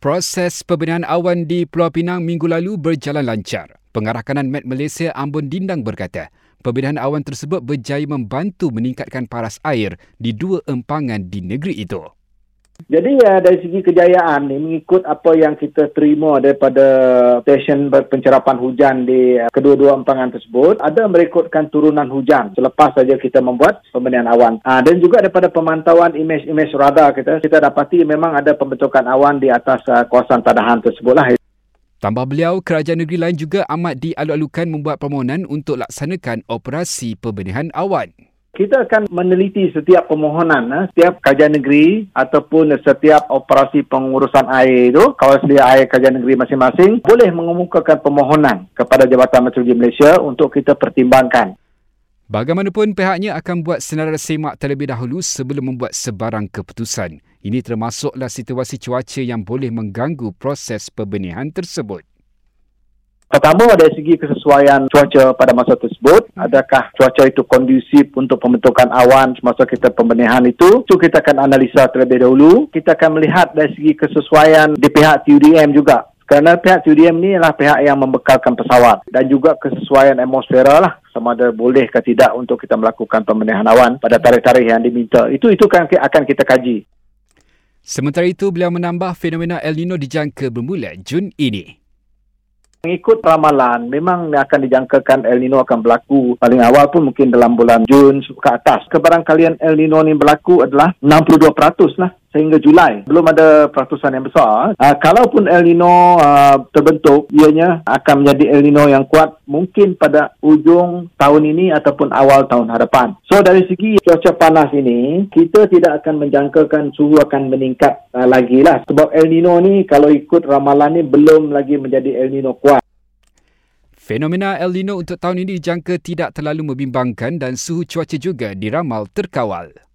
Proses pembinaan awan di Pulau Pinang minggu lalu berjalan lancar. Pengarah kanan Met Malaysia Ambon Dindang berkata, pembinaan awan tersebut berjaya membantu meningkatkan paras air di dua empangan di negeri itu. Jadi ya dari segi kejayaan ni mengikut apa yang kita terima daripada stesen pencerapan hujan di uh, kedua-dua empangan tersebut ada merekodkan turunan hujan selepas saja kita membuat pembinaan awan. Ha, dan juga daripada pemantauan imej-imej radar kita kita dapati memang ada pembentukan awan di atas uh, kawasan tadahan tersebutlah. Tambah beliau, kerajaan negeri lain juga amat dialu-alukan membuat permohonan untuk laksanakan operasi pembenihan awan kita akan meneliti setiap permohonan, eh, setiap kajian negeri ataupun setiap operasi pengurusan air itu, kawasan sedia air kajian negeri masing-masing, boleh mengemukakan permohonan kepada Jabatan Meteorologi Malaysia untuk kita pertimbangkan. Bagaimanapun pihaknya akan buat senarai semak terlebih dahulu sebelum membuat sebarang keputusan. Ini termasuklah situasi cuaca yang boleh mengganggu proses pembenihan tersebut. Pertama dari segi kesesuaian cuaca pada masa tersebut, adakah cuaca itu kondusif untuk pembentukan awan semasa kita pembenihan itu? Itu kita akan analisa terlebih dahulu. Kita akan melihat dari segi kesesuaian di pihak TUDM juga. Kerana pihak TUDM ini adalah pihak yang membekalkan pesawat dan juga kesesuaian atmosfera lah sama ada boleh ke tidak untuk kita melakukan pembenihan awan pada tarikh-tarikh yang diminta. Itu itu kan akan kita kaji. Sementara itu, beliau menambah fenomena El Nino dijangka bermula Jun ini. Mengikut ramalan, memang akan dijangkakan El Nino akan berlaku paling awal pun mungkin dalam bulan Jun ke atas. Kebarangkalian El Nino ni berlaku adalah 62% lah sehingga Julai. Belum ada peratusan yang besar. Uh, kalaupun El Nino uh, terbentuk, ianya akan menjadi El Nino yang kuat mungkin pada ujung tahun ini ataupun awal tahun hadapan. So dari segi cuaca panas ini, kita tidak akan menjangkakan suhu akan meningkat uh, lagi lah. Sebab El Nino ni kalau ikut ramalan ni belum lagi menjadi El Nino kuat. Fenomena El Nino untuk tahun ini dijangka tidak terlalu membimbangkan dan suhu cuaca juga diramal terkawal.